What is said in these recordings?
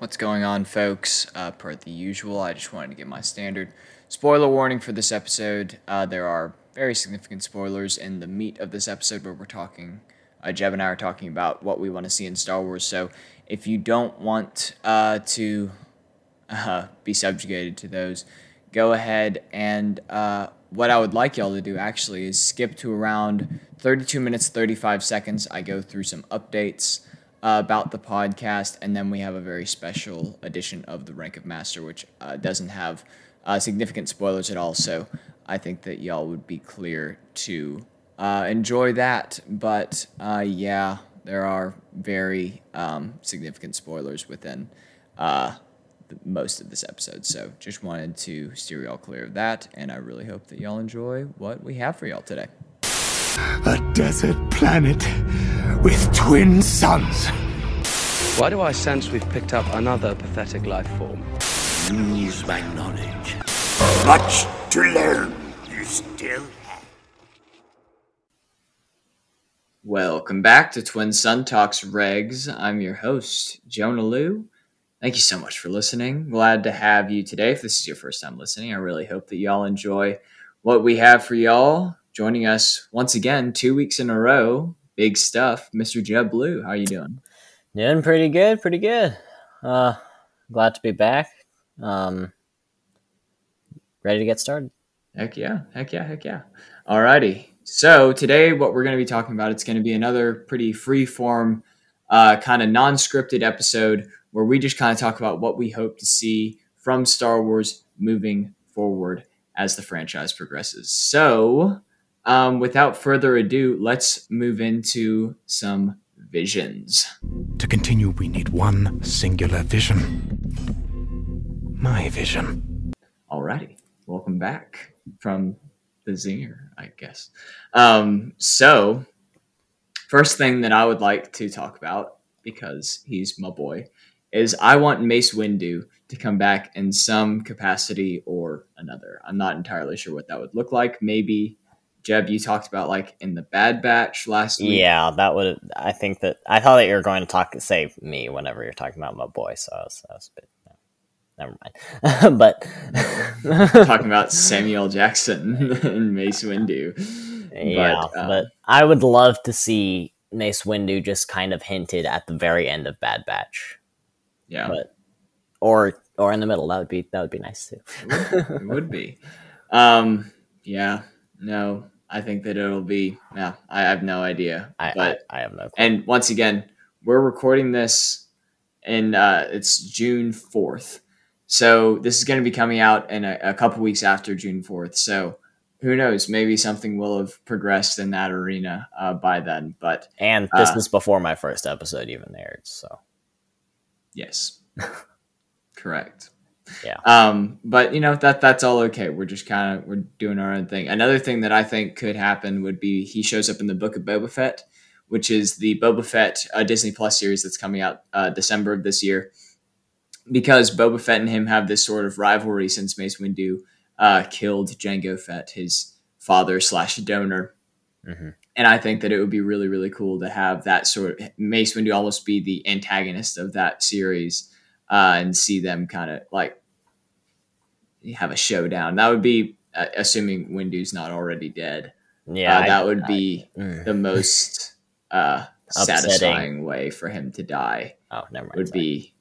What's going on, folks? Uh, per the usual, I just wanted to give my standard spoiler warning for this episode. Uh, there are very significant spoilers in the meat of this episode where we're talking, uh, Jeb and I are talking about what we want to see in Star Wars. So if you don't want uh, to uh, be subjugated to those, go ahead and uh, what I would like y'all to do actually is skip to around 32 minutes, 35 seconds. I go through some updates uh, about the podcast, and then we have a very special edition of the Rank of Master, which uh, doesn't have uh, significant spoilers at all. So I think that y'all would be clear to uh, enjoy that. But yeah, there are very um, significant spoilers within most of this episode. So just wanted to steer y'all clear of that, and I really hope that y'all enjoy what we have for y'all today. A desert planet with twin suns. Why do I sense we've picked up another pathetic life form? Use my knowledge. Much to learn. You still have. Welcome back to Twin Sun Talks Regs. I'm your host, Jonah Liu. Thank you so much for listening. Glad to have you today. If this is your first time listening, I really hope that y'all enjoy what we have for y'all. Joining us once again, two weeks in a row, big stuff, Mr. Jeb Blue. How are you doing? Doing pretty good, pretty good. Uh, glad to be back. Um, ready to get started. Heck yeah, heck yeah, heck yeah. Alrighty. So today, what we're going to be talking about, it's going to be another pretty free form, uh, kind of non-scripted episode where we just kind of talk about what we hope to see from Star Wars moving forward as the franchise progresses. So, um, without further ado, let's move into some visions. To continue, we need one singular vision. My vision. Alrighty, welcome back from the zinger, I guess. Um, so, first thing that I would like to talk about because he's my boy is I want Mace Windu to come back in some capacity or another. I'm not entirely sure what that would look like. Maybe Jeb, you talked about like in the Bad Batch last week. Yeah, that would. I think that I thought that you were going to talk say me whenever you're talking about my boy. So I was, I was a bit. Never mind. but talking about Samuel Jackson and Mace Windu. Yeah, but, um, but I would love to see Mace Windu just kind of hinted at the very end of Bad Batch. Yeah. But or or in the middle, that would be that would be nice too. it, would, it would be. Um yeah. No, I think that it'll be yeah, I have no idea. I but I, I have no clue. And once again, we're recording this and uh it's June 4th. So this is going to be coming out in a, a couple weeks after June 4th. So who knows? Maybe something will have progressed in that arena uh, by then. But and this uh, was before my first episode even aired. So yes, correct. Yeah. Um, but you know that that's all okay. We're just kind of we're doing our own thing. Another thing that I think could happen would be he shows up in the Book of Boba Fett, which is the Boba Fett uh, Disney Plus series that's coming out uh, December of this year. Because Boba Fett and him have this sort of rivalry since Mace Windu uh, killed Jango Fett, his father slash donor. Mm-hmm. And I think that it would be really, really cool to have that sort of Mace Windu almost be the antagonist of that series uh, and see them kind of like have a showdown. That would be, uh, assuming Windu's not already dead. yeah, uh, I- that would I- be mm. the most uh, satisfying way for him to die oh never mind. would sorry. be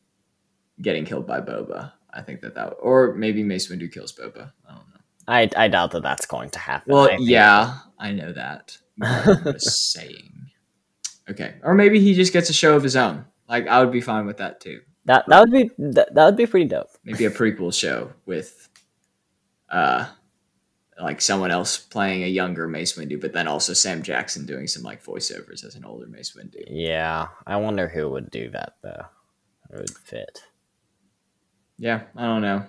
getting killed by Boba. I think that that, or maybe Mace Windu kills Boba. I don't know. I I doubt that that's going to happen. Well, I yeah, I know that. I'm just saying. Okay, or maybe he just gets a show of his own. Like I would be fine with that too. That that would be that, that would be pretty dope. Maybe a prequel show with, uh, like someone else playing a younger Mace Windu, but then also Sam Jackson doing some like voiceovers as an older Mace Windu. Yeah, I wonder who would do that though. It would fit. Yeah, I don't know.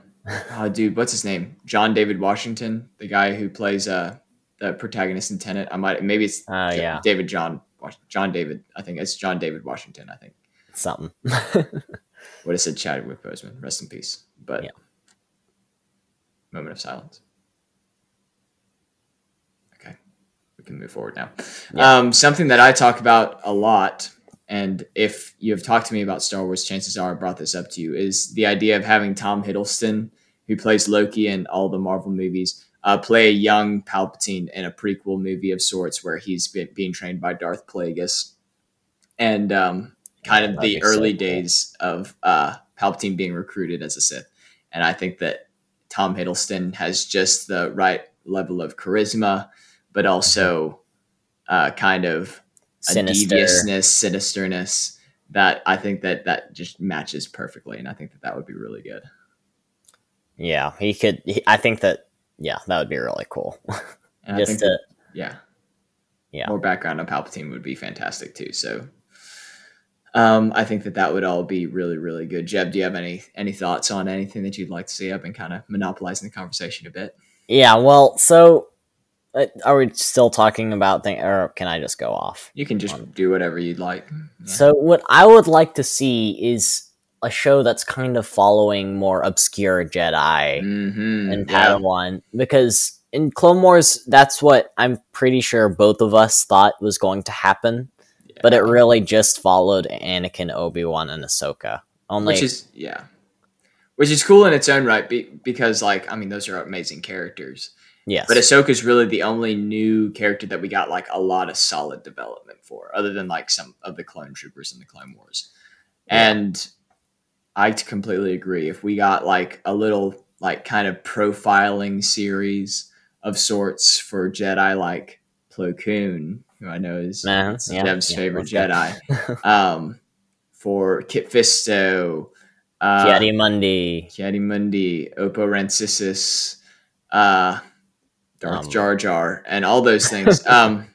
Oh, dude, what's his name? John David Washington, the guy who plays uh the protagonist in Tenet. I might maybe it's Jo- yeah. David John John David. I think it's John David Washington. I think Something. would have said Chadwick Boseman. Rest in peace. But Yeah. moment of silence. Okay, we can move forward now. Yeah. Um, something that I talk about a lot and if you have talked to me about Star Wars, chances are I brought this up to you, is the idea of having Tom Hiddleston, who plays Loki in all the Marvel movies, uh, play a young Palpatine in a prequel movie of sorts where he's been, being trained by Darth Plagueis. And um, kind Yeah, of the early days of uh, Palpatine being recruited as a Sith. And I think that Tom Hiddleston has just the right level of charisma, but also uh, kind of a deviousness, sinisterness that I think that that just matches perfectly, and I think that that would be really good. Yeah, he could. He, I think that. Yeah, that would be really cool. Just think to, that, yeah, Yeah. more background on Palpatine would be fantastic too. So, um, I think that that would all be really, really good. Jeb, do you have any any thoughts on anything that you'd like to see? I've been kind of monopolizing the conversation a bit. yeah. Well, so uh, are we still talking about things, or can I just go off? You can just do whatever you'd like. Yeah. So what I would like to see is a show that's kind of following more obscure Jedi Mhm, and yeah. Padawan because in Clone Wars, that's what I'm pretty sure both of us thought was going to happen, but it really just followed Anakin, Obi Wan, and Ahsoka. Only, which is yeah, which is cool in its own right be, because like I mean those are amazing characters. yes, But Ahsoka's really the only new character that we got like a lot of solid development for, other than like some of the clone troopers in the Clone Wars. And I completely agree. If we got like a little like kind of profiling series of sorts for Jedi like Plo Koon, who I know is Uh-huh, yeah, Dev's yeah, favorite okay. Jedi, um, for Kit Fisto, uh, Ki-Adi-Mundi. Kiadi Mundi, Oppo Rancisis, uh, Darth Um. Jar Jar, and all those things. um,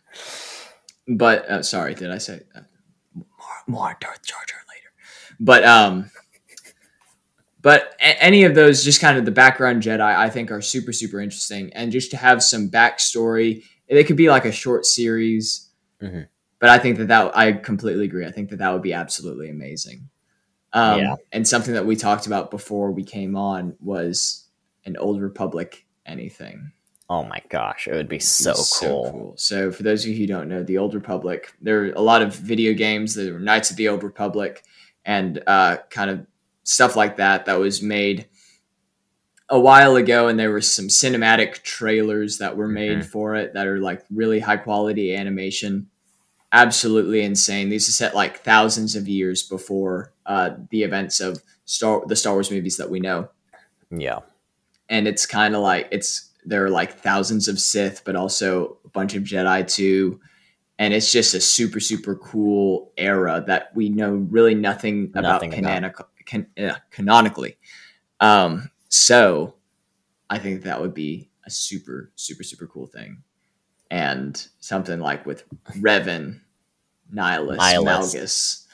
but uh, sorry, did I say uh, more, more Darth Jar Jar later? But um, but a- any of those, just kind of the background Jedi, I think are super super interesting, and just to have some backstory, it could be like a short series. Mhm. But I think that that I completely agree. I think that that would be absolutely amazing. Um, Yeah. And something that we talked about before we came on was an Old Republic anything. Oh my gosh, it would be so, be cool. So for those of you who don't know, the Old Republic, there are a lot of video games. There were Knights of the Old Republic and uh, kind of stuff like that that was made a while ago, and there were some cinematic trailers that were made Mhm. for it that are like really high quality animation. Absolutely insane. These are set like thousands of years before uh, the events of Star the Star Wars movies that we know Yeah, and it's kind of like it's there are like thousands of Sith, but also a bunch of Jedi too, and it's just a super super cool era that we know really nothing, Nothing about about. can, uh, canonically. Um, so I think that would be a super super super cool thing, and something like with Revan, Nihilus, Nihilus. Malgus.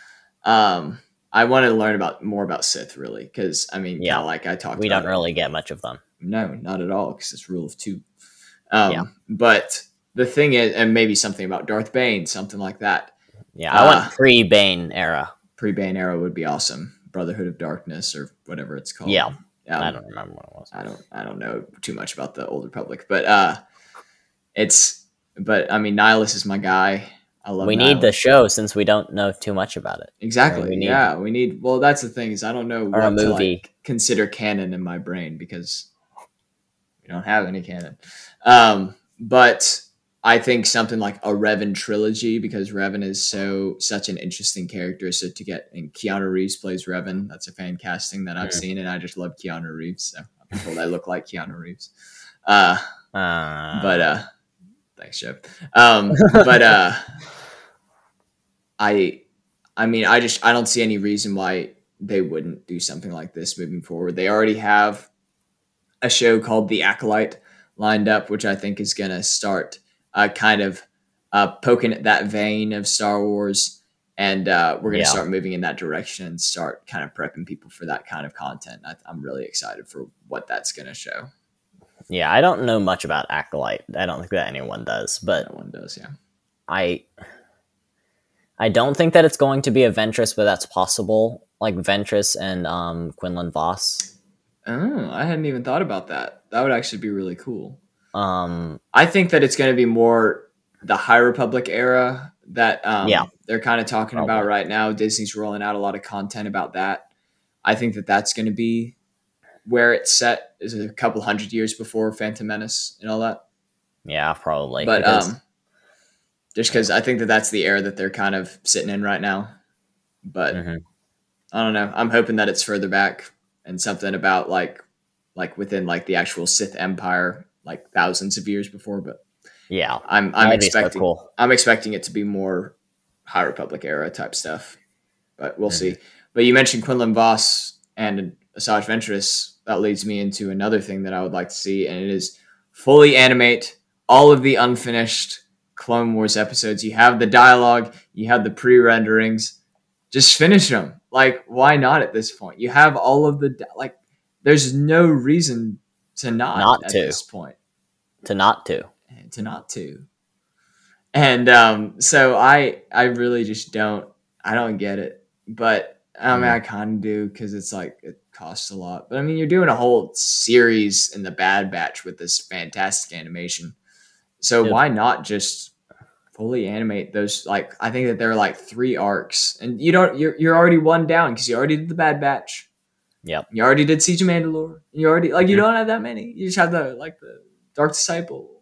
Um, I want to learn about more about Sith really because I mean, Yeah. like I talked. we don't really get much of them. no, not at all, because it's rule of two. Um, Yeah. But the thing is, and maybe something about Darth Bane, something like that. Yeah, I want Ah. pre Bane era. Pre Bane era would be awesome. Brotherhood of Darkness or whatever it's called. Yeah. Um, I don't remember what it was. I don't. I don't know too much about the Old Republic, but uh, it's. But I mean, Nihilus is my guy. I love. We need the show since we don't know too much about it. exactly. we need- yeah, we need. Well, that's the thing is, I don't know what to like consider canon in my brain because we don't have any canon. Um, but I think something like a Revan trilogy because Revan is so such an interesting character. So to get and Keanu Reeves plays Revan, that's a fan casting that I've Mm. seen, and I just love Keanu Reeves. So been told I look like Keanu Reeves. Uh, Uh, but uh, thanks, Joe. Um, but uh, I, I mean, I just I don't see any reason why they wouldn't do something like this moving forward. They already have a show called The Acolyte lined up, which I think is going to start uh, kind of uh, poking at that vein of Star Wars. And uh, we're going to Yeah. start moving in that direction and start kind of prepping people for that kind of content. I, I'm really excited for what that's going to show. yeah, I don't know much about Acolyte. I don't think that anyone does, but That one does, yeah. I I don't think that it's going to be a Ventress, but that's possible. Like Ventress and um, Quinlan Vos. Oh, I hadn't even thought about that. That would actually be really cool. Um, I think that it's going to be more the High Republic era that um, Yeah. they're kind of talking about right now. Disney's rolling out a lot of content about that. I think that that's going to be where it's set is a couple hundred years before Phantom Menace and all that. Yeah, probably. but because- um, just because I think that that's the era that they're kind of sitting in right now. But Mhm. I don't know. I'm hoping that it's further back and something about like like within like the actual Sith Empire, like thousands of years before. But yeah, I'm I'm so expecting cool. I'm expecting it to be more High Republic era type stuff, but we'll Mhm. see. But you mentioned Quinlan Vos and Asajj Ventress. That leads me into another thing that I would like to see, and it is fully animate all of the unfinished Clone Wars episodes. You have the dialogue, you have the pre renderings. Just finish them. Like, why not at this point? You have all of the like. There's no reason to not, Not at to. this point To not to. and to not to. And um, so I I really just don't I don't get it. But I mean Mm. I kind of do because it's like it costs a lot. But I mean you're doing a whole series in the Bad Batch with this fantastic animation. So Yeah. why not just fully animate those? Like I think that there are like three arcs, and you don't you're you're already one down because you already did the Bad Batch. Yep. You already did Siege of Mandalore. You already like you don't have that many. You just have the like the Dark Disciple,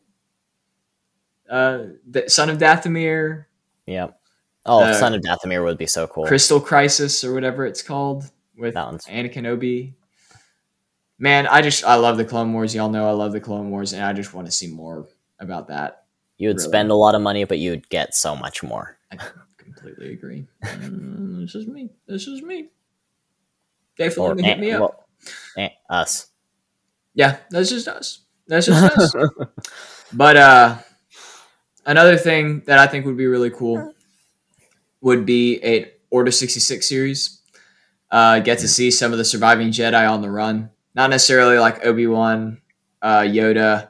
uh, the Son of Dathomir, Yep. Oh, Uh, Son of Dathomir would be so cool. Crystal Crisis, or whatever it's called with That one's- Anakin Obi. Man, I just I love the Clone Wars. Y'all know I love the Clone Wars, and I just want to see more about that. you would really. spend a lot of money, but you'd get so much more. I completely agree. Mm, this is me. This is me. Filoni, hit me up. well, us. Yeah, that's just us. That's just us. But uh another thing that I think would be really cool would be a Order 66 series. Uh get to see some of the surviving Jedi on the run. Not necessarily like Obi-Wan, uh Yoda,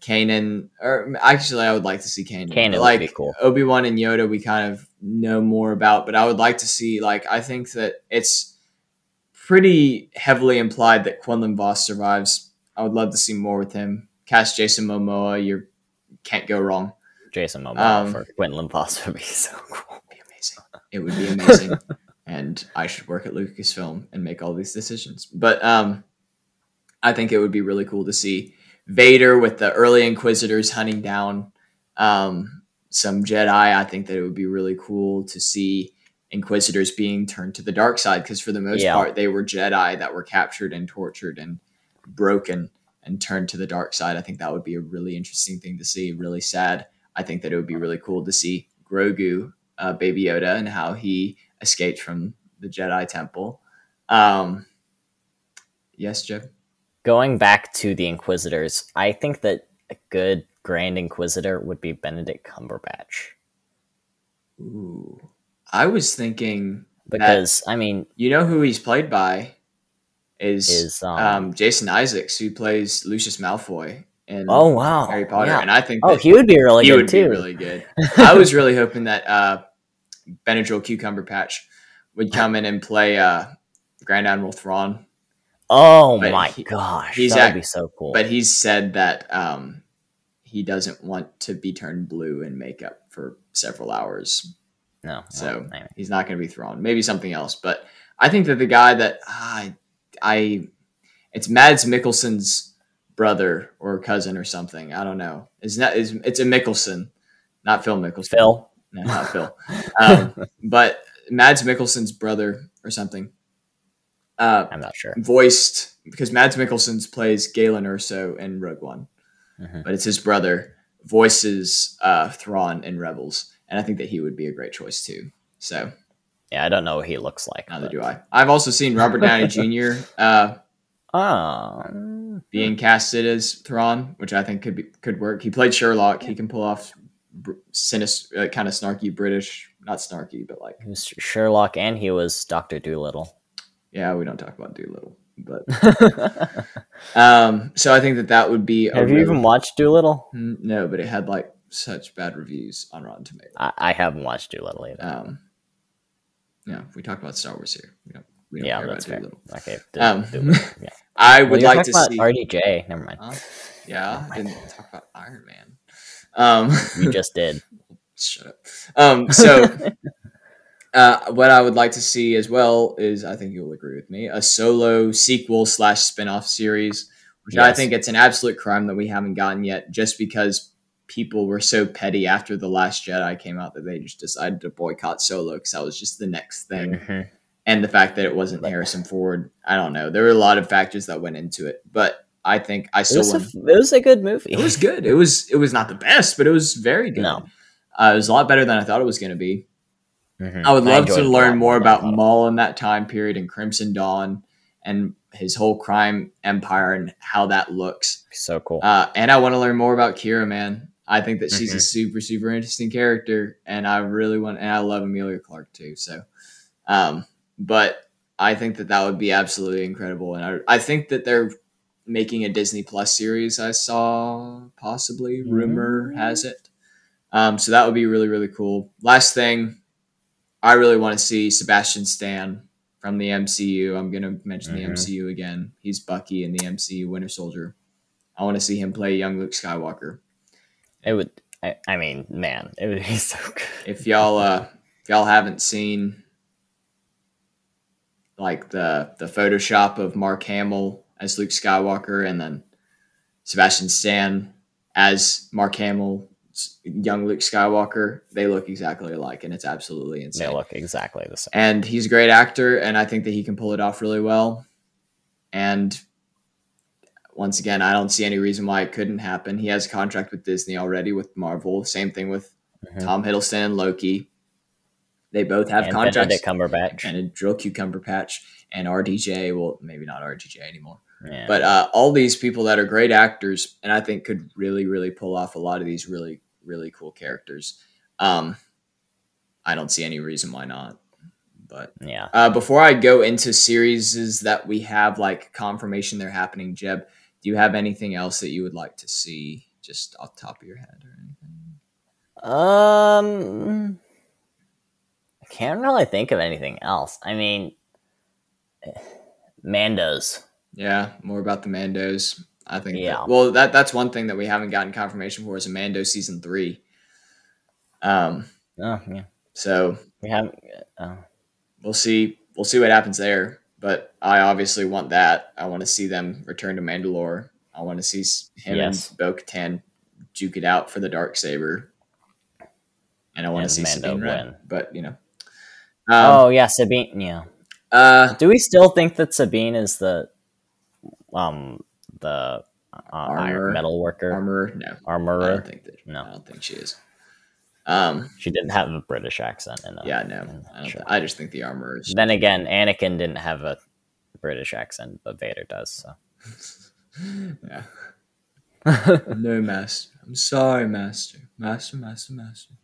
Kanan, or actually I would like to see Kanan. Kanan would like be cool. Obi-Wan and Yoda we kind of know more about, but I would like to see like I think that it's pretty heavily implied that Quinlan Vos survives. I would love to see more with him. Cast Jason Momoa, you can't go wrong. Jason Momoa Um, for Quentin Voss would be so cool. Be amazing. It would be amazing. and I should work at Lucasfilm and make all these decisions. But um, I think it would be really cool to see Vader with the early Inquisitors hunting down um, some Jedi. I think that it would be really cool to see Inquisitors being turned to the dark side because for the most Yeah. part they were Jedi that were captured and tortured and broken and turned to the dark side. I think that would be a really interesting thing to see. Really sad. I think that it would be really cool to see Grogu, uh, Baby Yoda, and how he escaped from the Jedi Temple. Um, yes, Jeb. Going back to the Inquisitors, I think that a good Grand Inquisitor would be Benedict Cumberbatch. Ooh, I was thinking Because, I mean, you know who he's played by is, is. Um, um, Jason Isaacs, who plays Lucius Malfoy in oh, wow. Harry Potter, yeah. and I think Oh, he would be really he good would too. be really good. I was really hoping that uh, Benadryl Cucumber Patch would come in and play uh, Grand Admiral Thrawn, oh but my he- gosh. he's that would be so cool. but he's said that um, he doesn't want to be turned blue in makeup for several hours. No. So well, anyway. he's not going to be Thrawn. Maybe something else. But I think that the guy that I, I, it's Mads Mikkelsen's brother or cousin or something. I don't know. It's not. It's, it's a Mikkelsen, not Phil Mickelson. Phil. no, not Phil. Um, but Mads Mikkelsen's brother or something. Uh, I'm not sure. voiced because Mads Mikkelsen's plays Galen Erso in Rogue One, Mhm. but it's his brother voices uh, Thrawn in Rebels, and I think that he would be a great choice too. So Yeah, I don't know what he looks like. neither but- do I. I've also seen Robert Downey Jr. Uh, Oh. being casted as Thrawn, which I think could be could work. He played Sherlock. He can pull off br- sinister, uh, kind of snarky British, not snarky, but like He was Sherlock and he was Doctor Dolittle. yeah, we don't talk about Dolittle, but um, so I think that that would be. Have you really- even watched Dolittle? No, but it had like such bad reviews on Rotten Tomatoes. I, I haven't watched Dolittle either. Um, yeah, we talk about Star Wars here. We don't, we don't yeah, care that's about. Dolittle. Okay. Do, Um, Dolittle, yeah. I would you're like to about see. RDJ. Never mind. Huh? Yeah, I didn't talk about Iron Man. Um, You just did. Shut up. Um, so, uh, what I would like to see as well is, I think you'll agree with me, a solo sequel slash spin-off series, which I think it's an absolute crime that we haven't gotten yet, just because people were so petty after the Last Jedi came out that they just decided to boycott Solo because that was just the next thing, Mhm. and the fact that it wasn't Harrison Ford. I don't know. There were a lot of factors that went into it, but I think I It still was, a, it was a good movie. It was good. It was it was not the best, but it was very good. No. Uh, it was a lot better than I thought it was going to be. Mhm. I would love enjoyed to learn more about. Maul in that time period and Crimson Dawn and his whole crime empire and how that looks. So cool. Uh, and I want to learn more about Kira, man. I think that she's a Mhm. super, super interesting character, and I really want. And I love Emilia Clarke too. So, um, but I think that that would be absolutely incredible, and I, I think that they're making a Disney Plus series. I saw possibly rumor Mm. has it. Um, so that would be really, really cool. Last thing, I really want to see Sebastian Stan from the MCU. I'm gonna mention Mhm. the MCU again. He's Bucky in the MCU Winter Soldier. I want to see him play young Luke Skywalker. It would. I, I mean, man, it would be so good. If y'all uh if y'all haven't seen like the the Photoshop of Mark Hamill as Luke Skywalker and then Sebastian Stan as Mark Hamill young Luke Skywalker, they look exactly alike and it's absolutely insane. They look exactly the same. and he's a great actor and i think that he can pull it off really well and once again i don't see any reason why it couldn't happen he has a contract with disney already with marvel same thing with Mhm. tom hiddleston and loki they both have and contracts Benedict Cumberbatch. and a drill cucumber patch and rdj well maybe not rdj anymore yeah. but uh, all these people that are great actors and i think could really really pull off a lot of these really really cool characters um, i don't see any reason why not but yeah. uh, before I go into series that we have like confirmation they're happening, Jeb, do you have anything else that you would like to see just off the top of your head or anything? Um, I can't really think of anything else. I mean, Mandos. Yeah, more about the Mandos. I think. Yeah. That, well, that that's one thing that we haven't gotten confirmation for is a Mando season three. Um. Oh yeah, So we haven't. Uh, we'll see. We'll see what happens there. But I obviously want that. I want to see them return to Mandalore. I want to see him Yes. and Bo Katan duke it out for the dark saber. And I want And to see Mando Sabine win. But you know. Um, oh yeah, Sabine. Yeah. Uh, Do we still think that Sabine is the um the uh, Armor. iron metal worker armor? No, I don't think that. No. I don't think she is. Um. She didn't have a British accent in it. Yeah. No. I, Sure. I just think the armor is. Then again, Anakin didn't have a British accent, but Vader does. So Yeah. no master. I'm sorry, master. Master, master, master.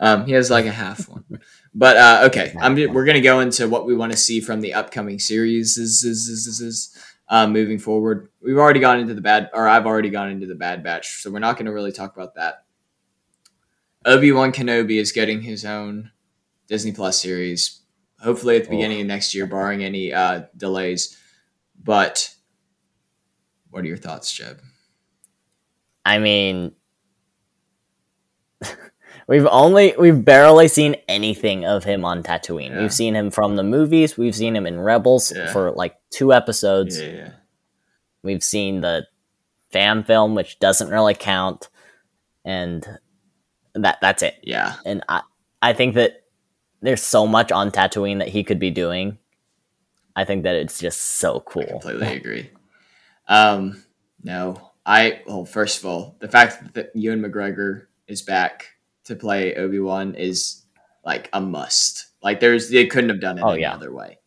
Um, he has like a half one. But uh, okay, I'm we're gonna go into what we want to see from the upcoming series. Is, is, is, is, is, uh, moving forward, we've already gone into the bad, or I've already gone into the Bad Batch, so we're not going to really talk about that. Obi Wan Kenobi is getting his own Disney Plus series, hopefully at the Oh. beginning of next year, barring any uh, delays. But what are your thoughts, Jeb? I mean, we've only we've barely seen anything of him on Tatooine. Yeah. We've seen him from the movies. We've seen him in Rebels Yeah. for like two episodes. Yeah, yeah. We've seen the fan film, which doesn't really count, and that that's it. Yeah. And I I think that there's so much on Tatooine that he could be doing. I think that it's just so cool. completely agree. Um, no, I well, first of all, the fact that Ewan McGregor is back to play Obi Wan is like a must. Like there's they couldn't have done it Oh, any yeah. other way.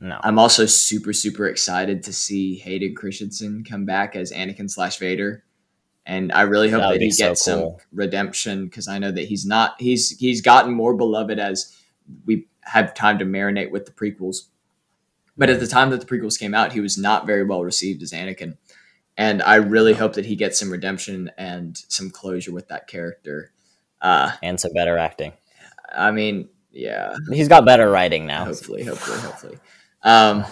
No, I'm also super super excited to see Hayden Christensen come back as Anakin slash Vader, and I really hope That that, he be so gets cool. some redemption because I know that he's not he's he's gotten more beloved as we have time to marinate with the prequels. But at the time that the prequels came out, he was not very well received as Anakin, and I really hope that he gets some redemption and some closure with that character. Uh, and some better acting. I mean, yeah, He's got better writing now. hopefully, hopefully, hopefully. Um,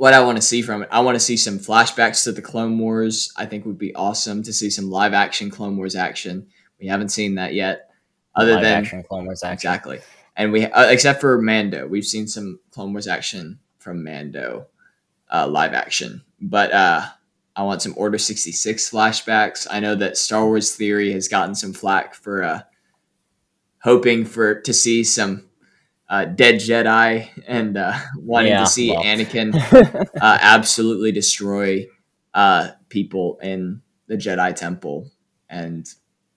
what I want to see from it, I want to see some flashbacks to the Clone Wars. I think would be awesome to see some live action Clone Wars action. We haven't seen that yet. other Live than action Clone Wars action. exactly, and we uh, except for Mando, we've seen some Clone Wars action from Mando, uh, live action. But uh, I want some Order sixty six flashbacks. I know that Star Wars Theory has gotten some flack for uh, hoping for to see some uh, dead Jedi and uh, wanting Yeah, to see well. Anakin uh, absolutely destroy uh, people in the Jedi Temple, and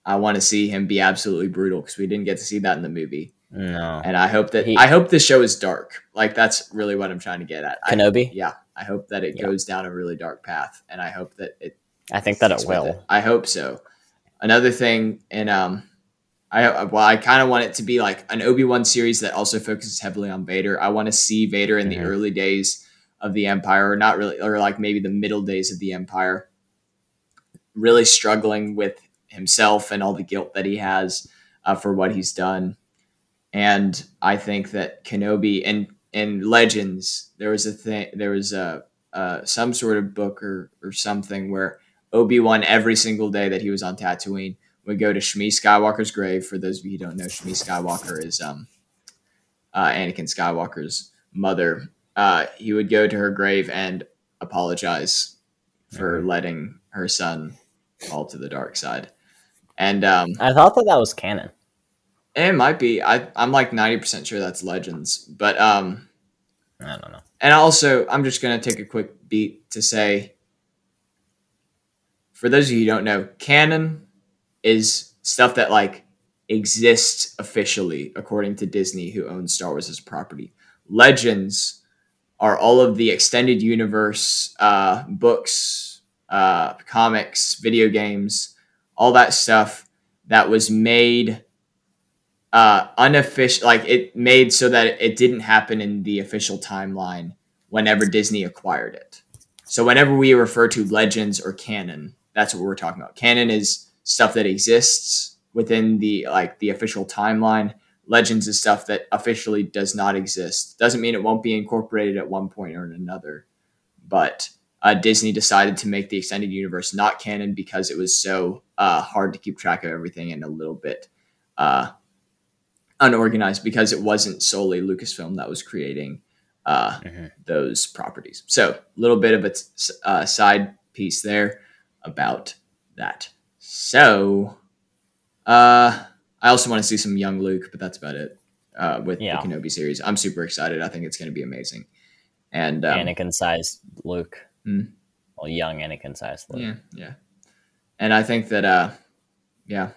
I want to see him be absolutely brutal because we didn't get to see that in the movie. no. And I hope that He- I hope this show is dark. Like that's really what I'm trying to get at. I, Kenobi? yeah, I hope that it Yeah. goes down a really dark path, and I hope that it. I think that it will. I hope so. Another thing, and um, I well, I kind of want it to be like an Obi Wan series that also focuses heavily on Vader. I want to see Vader in Mhm. the early days of the Empire, or not really, or like maybe the middle days of the Empire, really struggling with himself and all the guilt that he has uh, for what he's done. And I think that Kenobi and and Legends, there was a thing, there was a uh, some sort of book or or something where Obi Wan every single day that he was on Tatooine would go to Shmi Skywalker's grave. For those of you who don't know, Shmi Skywalker is um, uh, Anakin Skywalker's mother. Uh, he would go to her grave and apologize for letting her son fall to the dark side. And um, I thought that that was canon. it might be. I, I'm like 90% sure that's Legends. But um, I don't know. and also, I'm just going to take a quick beat to say for those of you who don't know, canon is stuff that like exists officially according to Disney, who owns Star Wars as a property. Legends are all of the extended universe uh, books, uh, comics, video games, all that stuff that was made uh, unofficial, like it made so that it didn't happen in the official timeline whenever Disney acquired it. So whenever we refer to legends or canon, that's what we're talking about. Canon is stuff that exists within the like the official timeline. Legends is stuff that officially does not exist. Doesn't mean it won't be incorporated at one point or another. But uh, Disney decided to make the extended universe not canon because it was so uh, hard to keep track of everything and a little bit uh, unorganized because it wasn't solely Lucasfilm that was creating uh, Mhm. those properties. So, a little bit of a uh, side piece there about that. So, uh, I also want to see some young Luke, but that's about it uh, with Yeah. the Kenobi series. I'm super excited. I think it's going to be amazing. And um, Anakin sized Luke. Hmm. Well, young Anakin sized Luke. yeah, yeah. And I think that, uh, yeah,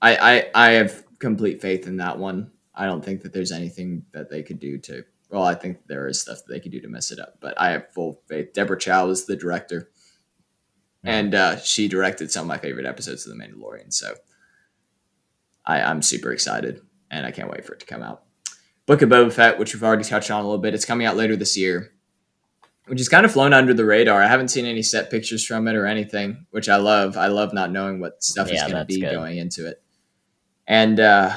I, I, I have complete faith in that one. I don't think that there's anything that they could do to. Well, I think there is stuff that they could do to mess it up, but I have full faith. Deborah Chow is the director, and uh, she directed some of my favorite episodes of The Mandalorian. So I, I'm super excited, and I can't wait for it to come out. Book of Boba Fett, which we've already touched on a little bit, it's coming out later this year, which has kind of flown under the radar. I haven't seen any set pictures from it or anything, which I love. I love not knowing what stuff is going to be good. going into it. And uh,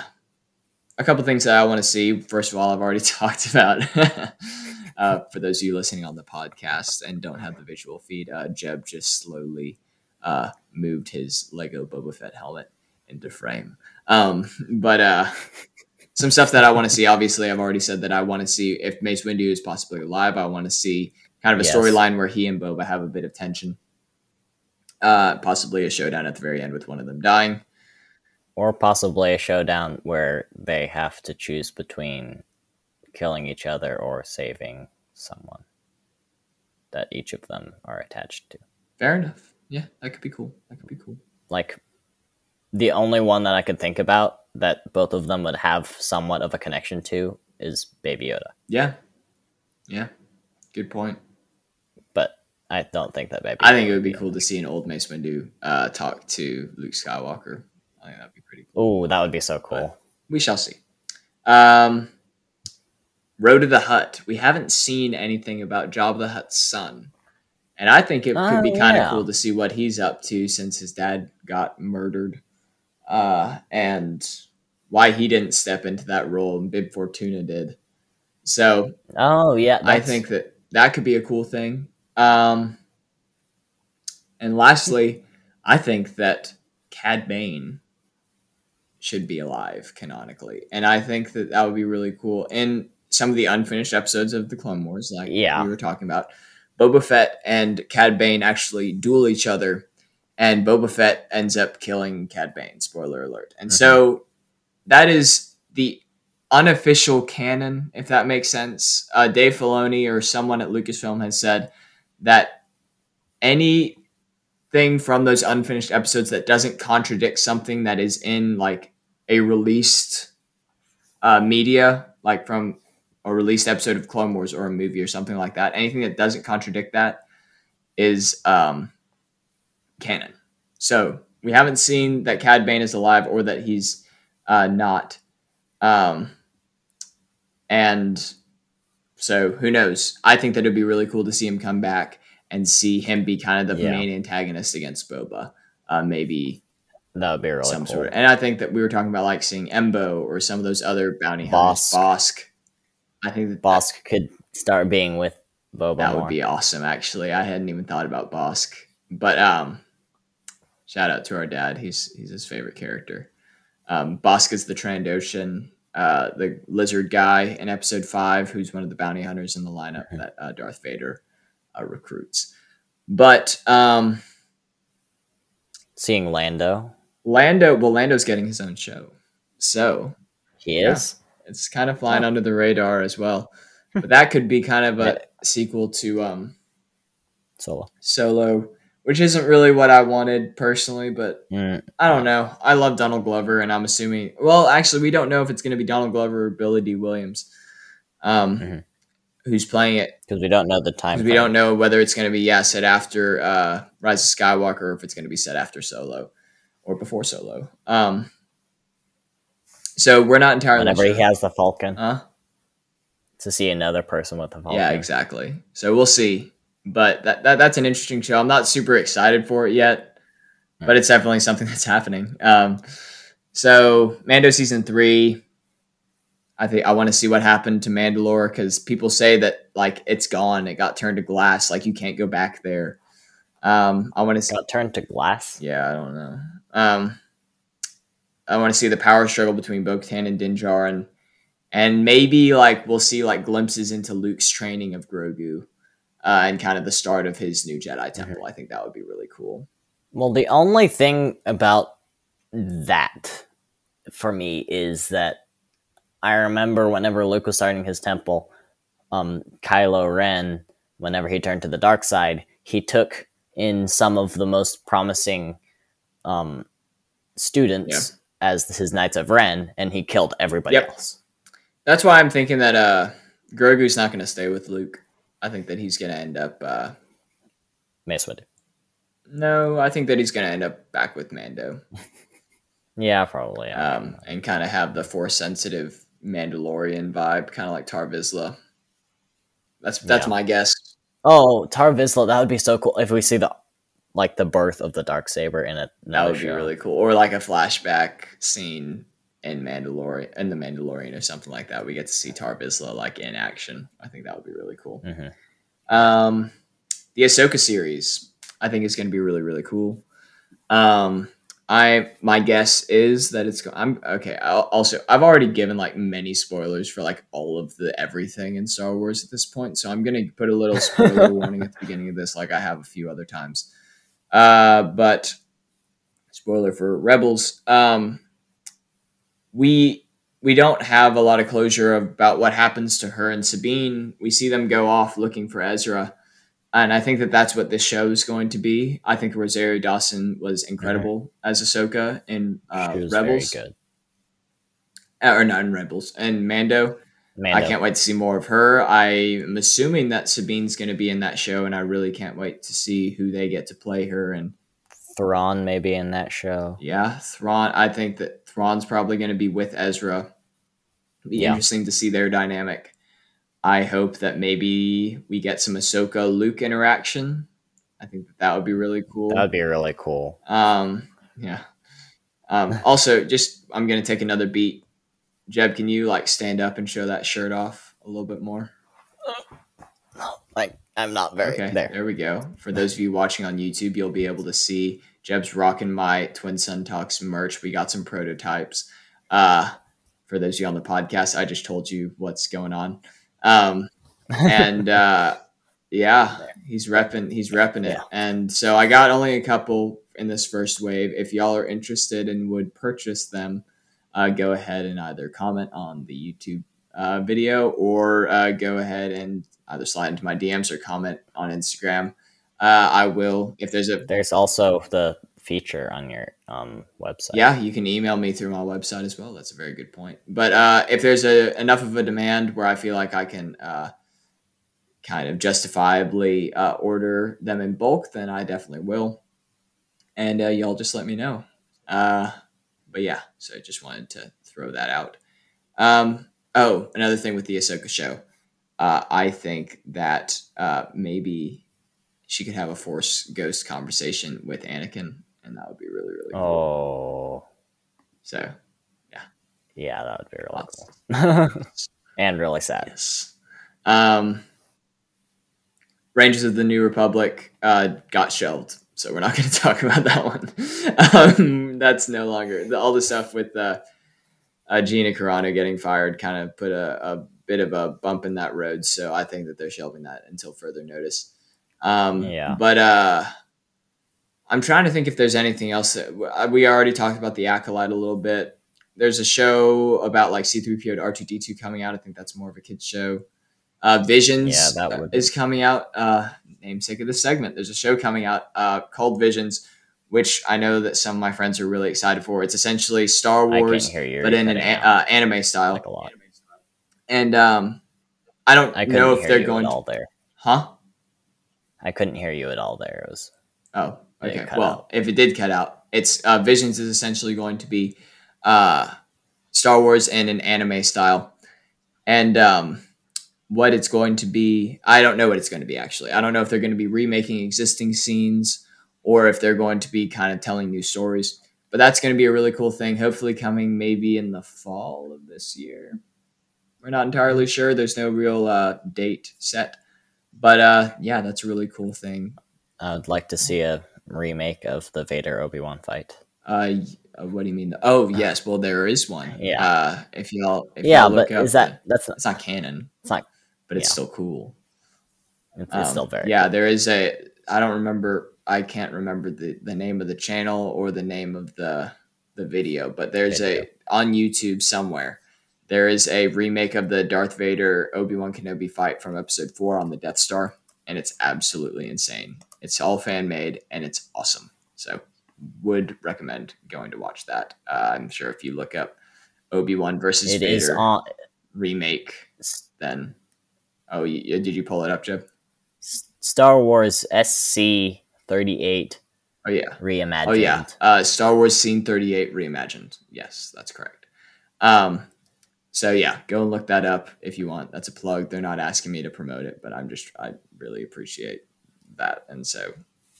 a couple things that I want to see. First of all, I've already talked about. Uh, for those of you listening on the podcast and don't have the visual feed, uh, Jeb just slowly uh, moved his Lego Boba Fett helmet into frame. Um, but uh, some stuff that I want to see. Obviously, I've already said that I want to see if Mace Windu is possibly alive. I want to see kind of a Yes. storyline where he and Boba have a bit of tension. Uh, possibly a showdown at the very end with one of them dying. Or possibly a showdown where they have to choose between killing each other or saving someone that each of them are attached to. Fair enough. Yeah, that could be cool. That could be cool. Like, the only one that I could think about that both of them would have somewhat of a connection to is Baby Yoda. Yeah. Yeah. Good point. But I don't think that Baby I Yoda think it would be cool to see an old Mace Windu uh, talk to Luke Skywalker. I think that'd be pretty cool. Oh, that would be so cool. We shall see. Um, Rotta the Hutt. We haven't seen anything about Jabba the Hutt's son. And I think it could Oh, be kind of yeah. cool to see what he's up to since his dad got murdered. Uh, and why he didn't step into that role and Bib Fortuna did. So Oh, yeah. I think that that could be a cool thing. Um, and lastly, I think that Cad Bane should be alive canonically, and I think that that would be really cool. In some of the unfinished episodes of the Clone Wars, like Yeah. we were talking about, Boba Fett and Cad Bane actually duel each other, and Boba Fett ends up killing Cad Bane. Spoiler alert! And so that is the unofficial canon, if that makes sense. Uh, Dave Filoni or someone at Lucasfilm has said that anything from those unfinished episodes that doesn't contradict something that is in like a released uh, media, like from a released episode of Clone Wars or a movie or something like that, anything that doesn't contradict that is um, canon. So we haven't seen that Cad Bane is alive or that he's uh, not. Um, and so who knows? I think that it'd be really cool to see him come back and see him be kind of the Yeah. main antagonist against Boba. Uh, maybe That would be really some cool. sort of, and I think that we were talking about like seeing Embo or some of those other bounty hunters. Bossk. I think that Bossk could start being with Boba that more. would be awesome. Actually, I hadn't even thought about Bossk, but um, shout out to our dad. He's he's his favorite character. Um, Bossk is the Trandoshan, uh, the lizard guy in Episode Five, who's one of the bounty hunters in the lineup that uh, Darth Vader uh, recruits. But um, Seeing Lando, Lando, well, Lando's getting his own show, so he Yeah. It's kind of flying under the radar as well. But that could be kind of a sequel to um, Solo. Solo, which isn't really what I wanted personally, but Mm, I don't know. I love Donald Glover, and I'm assuming. Well, actually, we don't know if it's going to be Donald Glover or Billy Dee Williams, um, Mhm. who's playing it. because we don't know the time. we don't know whether it's going to be yeah set after uh, Rise of Skywalker, or if it's going to be set after Solo, or before Solo. Um, so we're not entirely Whenever sure. he has the Falcon, Huh? to see another person with the Falcon. Yeah, exactly. So we'll see. But that, that that's an interesting show. I'm not super excited for it yet, but it's definitely something that's happening. Um, so Mando season three. I think I want to see what happened to Mandalore because people say that like it's gone, it got turned to glass, like you can't go back there. Um, I want to see. Got turned to glass. Yeah, I don't know. Um, I want to see the power struggle between Bo-Katan and Dinjar, Djarin, and maybe like we'll see like glimpses into Luke's training of Grogu, uh, and kind of the start of his new Jedi Temple. I think that would be really cool. Well, the only thing about that for me is that I remember whenever Luke was starting his temple, um, Kylo Ren, whenever he turned to the dark side, he took in some of the most promising um, students as his Knights of Ren, and he killed everybody Yep. else. That's why I'm thinking that uh, Grogu's not going to stay with Luke. I think that he's going to end up. Uh, Mace Windu. no, I think that he's going to end up back with Mando. Yeah, probably. Um, and kind of have the force sensitive Mandalorian vibe, kind of like Tarre Vizsla. That's that's Yeah. my guess. oh, Tarre Vizsla, that would be so cool if we see the like the birth of the dark saber in it. That would be really cool, or like a flashback scene in Mandalorian in the Mandalorian or something like that. We get to see Tarre Vizsla like in action. I think that would be really cool. Mhm. Um, the Ahsoka series, I think is going to be really really cool. Um, I my guess is that it's. I'm okay. I'll, also, I've already given like many spoilers for like all of the everything in Star Wars at this point, so I'm gonna put a little spoiler warning at the beginning of this, like I have a few other times. Uh, but spoiler for Rebels. Um, we we don't have a lot of closure about what happens to her and Sabine. We see them go off looking for Ezra, and I think that that's what this show is going to be. I think Rosario Dawson was incredible as Ahsoka in uh, she was Rebels. Uh, or not in Rebels and Mando. Mando. I can't wait to see more of her. I'm assuming that Sabine's going to be in that show, and I really can't wait to see who they get to play her. And Thrawn maybe in that show. yeah, Thrawn. I think that Thrawn's probably going to be with Ezra. Be Yeah. interesting to see their dynamic. I hope that maybe we get some Ahsoka Luke interaction. I think that, that would be really cool. That would be really cool. Um, yeah. Um, also, just I'm gonna take another beat. Jeb, can you like stand up and show that shirt off a little bit more? Like I'm not very Okay, there. there we go. For those of you watching on YouTube, you'll be able to see Jeb's rocking my Twin Sun Talks merch. We got some prototypes. Uh, for those of you on the podcast, I just told you what's going on. Um, and uh, yeah, he's repping. He's repping it. Yeah. And so I got only a couple in this first wave. If y'all are interested and would purchase them, uh, go ahead and either comment on the YouTube uh, video or uh, go ahead and either slide into my DMs or comment on Instagram. Uh, I will if there's a There's also the feature on your um website. yeah, you can email me through my website as well. That's a very good point. But uh, if there's a enough of a demand where I feel like I can uh, kind of justifiably uh, order them in bulk, then I definitely will. And uh, y'all just let me know. But yeah, so I just wanted to throw that out. Um, oh, another thing with the Ahsoka show, uh, I think that uh, maybe she could have a Force Ghost conversation with Anakin, and that would be really really cool. Oh, So yeah, yeah, that would be really cool. and really sad. Yes. Um, Rangers of the New Republic uh, got shelved, so we're not going to talk about that one. um, that's no longer the, all the stuff with uh, uh, Gina Carano getting fired. Kind of put a, a bit of a bump in that road, so I think that they're shelving that until further notice. Um, Yeah. But uh, I'm trying to think if there's anything else. That, uh, we already talked about the acolyte a little bit. There's a show about like C3PO to R2D2 coming out. I think that's more of a kids show. Uh, Visions Yeah, that would is coming out. Uh, namesake of the segment. There's a show coming out uh, called Visions, which I know that some of my friends are really excited for. It's essentially Star Wars, can't hear you. but in an a- uh, anime style. like a lot. And um, I don't I know if hear they're you going at all there. Huh? I couldn't hear you at all there. It was Oh, okay. Well, out. if it did cut out, it's uh, Visions is essentially going to be uh, Star Wars in an anime style, and um, what it's going to be, I don't know what it's going to be. Actually, I don't know if they're going to be remaking existing scenes or if they're going to be kind of telling new stories. But that's going to be a really cool thing. Hopefully, coming maybe in the fall of this year. We're not entirely sure. There's no real uh, date set, but uh, yeah, that's a really cool thing. I would like to see a remake of the Vader Obi Wan fight. Uh, uh, what do you mean? Oh, yes. Well, there is one. Yeah. Uh, if y'all, if yeah, y'all but is that that's not, it's not canon, it's not but it's Yeah. still cool. it's, Um, still very Yeah, there is a. I don't remember. I can't remember the the name of the channel or the name of the the video, but there's Video. a on YouTube somewhere. There is a remake of the Darth Vader Obi Wan Kenobi fight from Episode Four on the Death Star, and it's absolutely insane. It's all fan made and it's awesome. So, would recommend going to watch that. Uh, I'm sure if you look up Obi Wan versus It Vader is on remake, then oh, you, did you pull it up, Jeb? Star Wars SC thirty eight. Oh yeah. reimagined. Oh yeah, uh, Star Wars Scene Thirty Eight reimagined. Yes, that's correct. Um, so yeah, go and look that up if you want. That's a plug. They're not asking me to promote it, but I'm just I really appreciate that, and so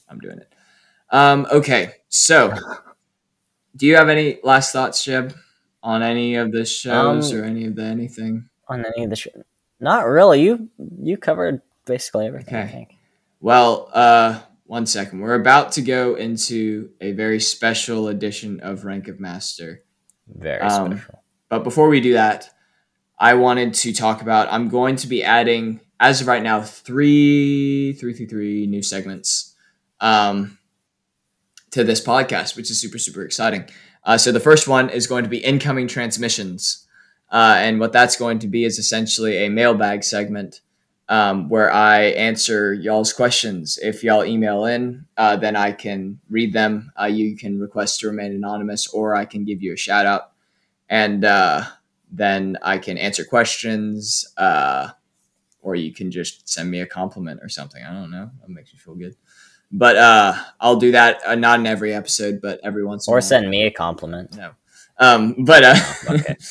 I'm doing it. Um, okay, so do you have any last thoughts, Jeb, on any of the shows Um, or any of the anything? on any of the sh- Not really. You you covered basically everything. I Okay. think. Well, uh, one second. We're about to go into a very special edition of Rank of Master. Very Um, special. But before we do that, I wanted to talk about. I'm going to be adding, as of right now, three, three, three, three new segments um, to this podcast, which is super, super exciting. Uh, so the first one is going to be incoming transmissions, uh, and what that's going to be is essentially a mailbag segment um, where I answer y'all's questions. If y'all email in, uh, then I can read them. Uh, you can request to remain anonymous, or I can give you a shout out and uh, then I can answer questions, uh, or you can just send me a compliment or something. I don't know. That makes you feel good. But uh, I'll do that uh, not in every episode, but every once in a while Or send me a compliment. No. Um, but uh, okay.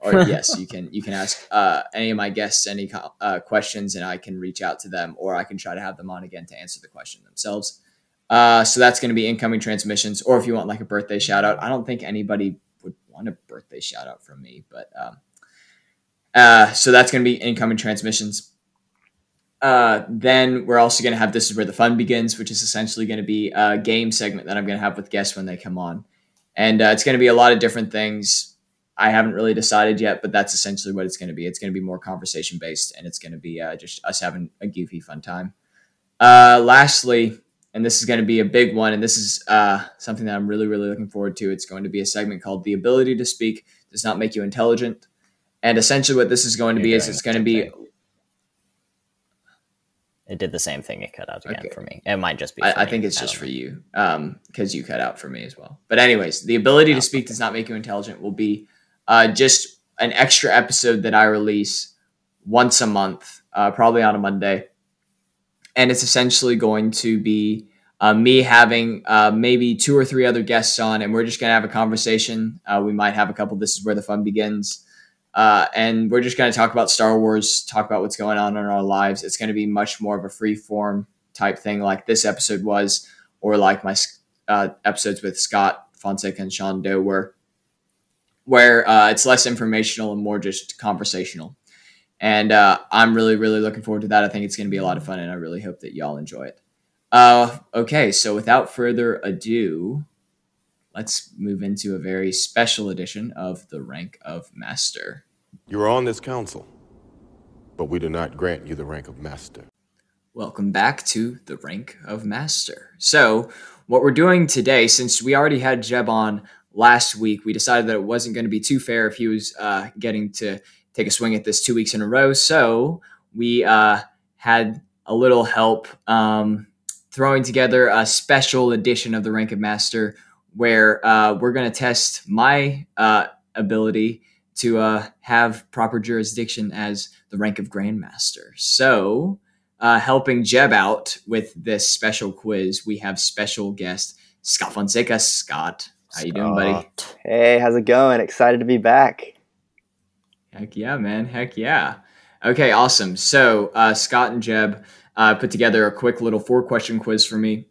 or yes, you can you can ask uh, any of my guests any uh, questions, and I can reach out to them, or I can try to have them on again to answer the question themselves. Uh, so that's going to be incoming transmissions, or if you want like a birthday shout out, I don't think anybody would want a birthday shout out from me, but um, uh, so that's going to be incoming transmissions. uh, then we're also going to have this is where the fun begins, which is essentially going to be a game segment that I'm going to have with guests when they come on, and uh, it's going to be a lot of different things. I haven't really decided yet, but that's essentially what it's going to be. It's going to be more conversation based, and it's going to be uh, just us having a goofy, fun time. Uh, lastly, and this is going to be a big one, and this is uh, something that I'm really, really looking forward to. It's going to be a segment called "The Ability to Speak Does Not Make You Intelligent," and essentially, what this is going to You're be is it's going to be thing. It did the same thing. It cut out again Okay. for me. It might just be. I, I think it's I just don't for know. you, um, because you cut out for me as well. But anyways, the ability Oh, to speak does not make you intelligent. Will be uh, just an extra episode that I release once a month, uh, probably on a Monday, and it's essentially going to be uh, me having uh, maybe two or three other guests on, and we're just gonna have a conversation. Uh, we might have a couple. This is where the fun begins. Uh, and we're just going to talk about Star Wars, talk about what's going on in our lives. It's going to be much more of a free form type thing, like this episode was, or like my uh, episodes with Scott Fonseca and Sean Doe were, where uh, it's less informational and more just conversational. And uh, I'm really, really looking forward to that. I think it's going to be a lot of fun, and I really hope that y'all enjoy it. Uh, okay, so without further ado, let's move into a very special edition of the Rank of Master. You are on this council, but we do not grant you the rank of master. Welcome back to the Rank of Master. So, what we're doing today, since we already had Jeb on last week, we decided that it wasn't going to be too fair if he was uh, getting to take a swing at this two weeks in a row. So, we uh, had a little help um, throwing together a special edition of the Rank of Master where uh, we're going to test my uh, ability to uh, have proper jurisdiction as the rank of Grandmaster. So, uh, helping Jeb out with this special quiz, we have special guest Scott Fonseca. Scott, how you doing, buddy? Hey, how's it going? Excited to be back. Heck yeah, man. Heck yeah. Okay, awesome. So, uh, Scott and Jeb uh, put together a quick little four question quiz for me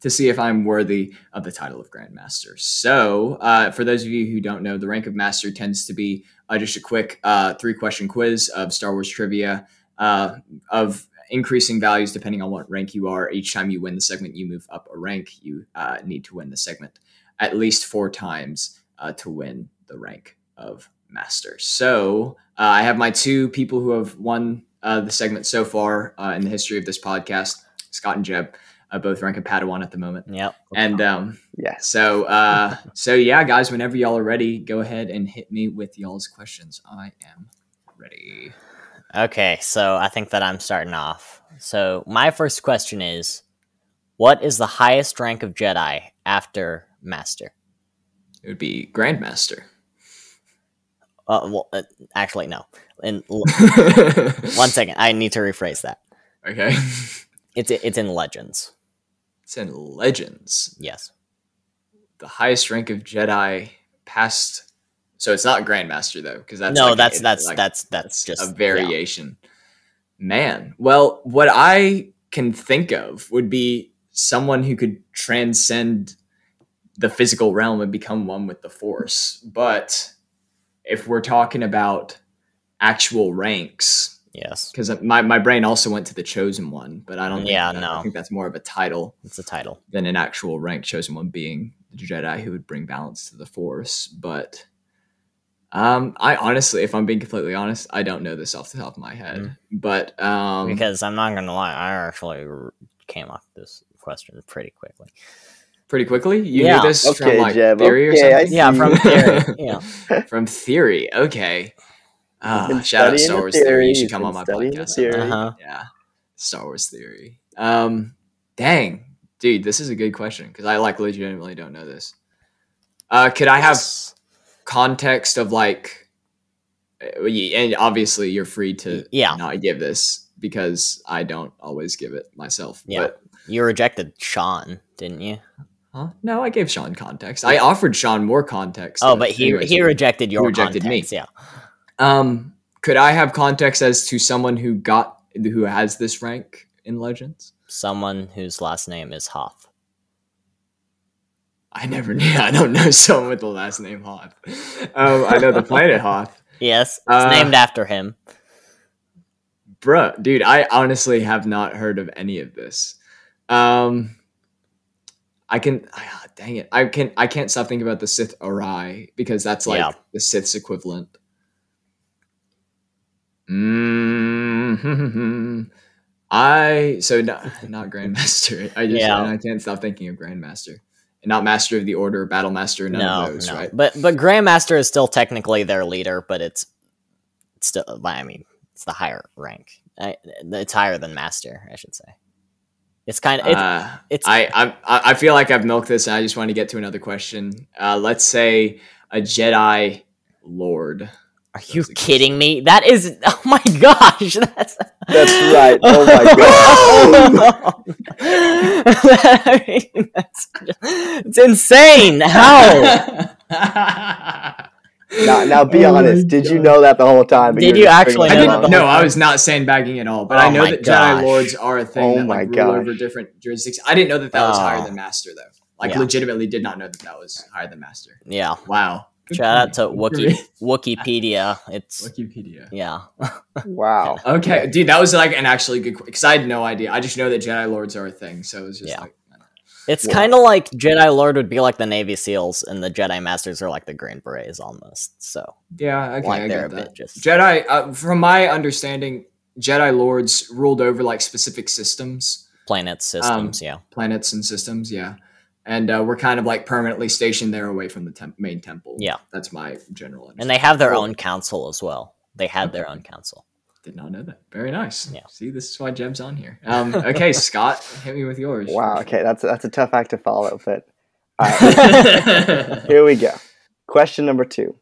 to see if I'm worthy of the title of Grandmaster. So, uh, for those of you who don't know, the rank of Master tends to be uh, just a quick uh, three question quiz of Star Wars trivia uh, of increasing values depending on what rank you are. Each time you win the segment, you move up a rank. You uh, need to win the segment at least four times uh, to win the rank of Master. So, uh, I have my two people who have won uh, the segment so far uh, in the history of this podcast, Scott and Jeb uh, both rank a Padawan at the moment. Yep. And um, Yes. so, uh, so yeah, guys, whenever y'all are ready, go ahead and hit me with y'all's questions. I am ready. Okay, so I think that I'm starting off. So my first question is, what is the highest rank of Jedi after Master? It would be Grandmaster. Uh, well, uh, actually, no. In one second, I need to rephrase that. okay. It's it's in Legends. It's in Legends. Yes. The highest rank of Jedi past. So it's not Grandmaster though, because that's no, like that's a- that's like- that's that's just a yeah. variation. Man, well, what I can think of would be someone who could transcend the physical realm and become one with the Force. But if we're talking about actual ranks, Yes, because my, my brain also went to the Chosen One, but I don't. Think Yeah, that- no. I think that's more of a title it's a title. than an actual rank. Chosen One being the Jedi who would bring balance to the Force, but. Um, I honestly, if I'm being completely honest, I don't know this off the top of my head. But um, Because I'm not gonna lie, I actually came off this question pretty quickly. Pretty quickly, you Yeah. knew this from like Jeb, theory okay, or something. Yeah, from theory. Yeah. from theory. Okay. Been shout out Star Wars theory. You theory, should you've come on my studying the podcast. Uh-huh. Yeah, Star Wars theory. Um, dang, dude, this is a good question because I like legitimately don't know this. Uh, could I have context of like, uh, and obviously you're free to Yeah. not give this because I don't always give it myself. Yeah. But, You rejected Sean, didn't you? Huh? No, I gave Sean context. I offered Sean more context. Oh, uh, but he anyways, he rejected your he rejected me. Yeah. Um, could I have context as to someone who got who has this rank in Legends? Someone whose last name is Hoth. I never knew. I don't know someone with the last name Hoth. Um, I know the planet Hoth. Yes, it's Uh, named after him. Bruh, dude, I honestly have not heard of any of this. Um, I can, ah, dang it, I can, I can't stop thinking about the Sith'ari because that's like Yeah. the Sith's equivalent. mm I so not not Grandmaster. I just Yeah. I can't stop thinking of Grandmaster, and not Master of the Order, Battle Master, none no, of those, no. right? But but Grandmaster is still technically their leader, but it's, it's still. I mean, it's the higher rank. I, it's higher than Master, I should say. It's kind of it's, Uh, it's I, I I feel like I've milked this, and I just want to get to another question. Uh, let's say a Jedi Lord. Are you That's a kidding me? That is, oh my gosh, that's That's right. Oh my god. I mean, that's it's insane. How Now, now be Oh honest. Did you know that the whole time? Did you're you just actually I know didn't. No, whole I was not sandbagging at all. But Oh I know that gosh. Jedi Lords are a thing Oh that my like, rule over different jurisdictions. I didn't know that that was higher Oh. than Master, though. Like, Yeah. legitimately, did not know that that was higher than Master. Yeah. Wow. Good Shout out to point. Wookie Wikipedia. It's Wikipedia. yeah. Wow. Okay, dude, that was like an actually good because I had no idea. I just know that Jedi Lords are a thing, so it was just Yeah. like It's kind of like Jedi Lord would be like the Navy SEAls, and the Jedi Masters are like the Green Berets almost. So yeah, okay, like I get that. just Jedi, uh, from my understanding, Jedi Lords ruled over like specific systems, planet systems. yeah. planets and systems. Yeah, and uh, we're kind of like permanently stationed there away from the temp- main temple. Yeah. that's my general. And they have their Cool. own council as well. They had their own council. Did not know that. Very nice. Yeah. See, this is why Jeb's on here. Um, okay, Scott, hit me with yours. Wow. Okay, that's that's a tough act to follow, but all right, here we go. Question number two: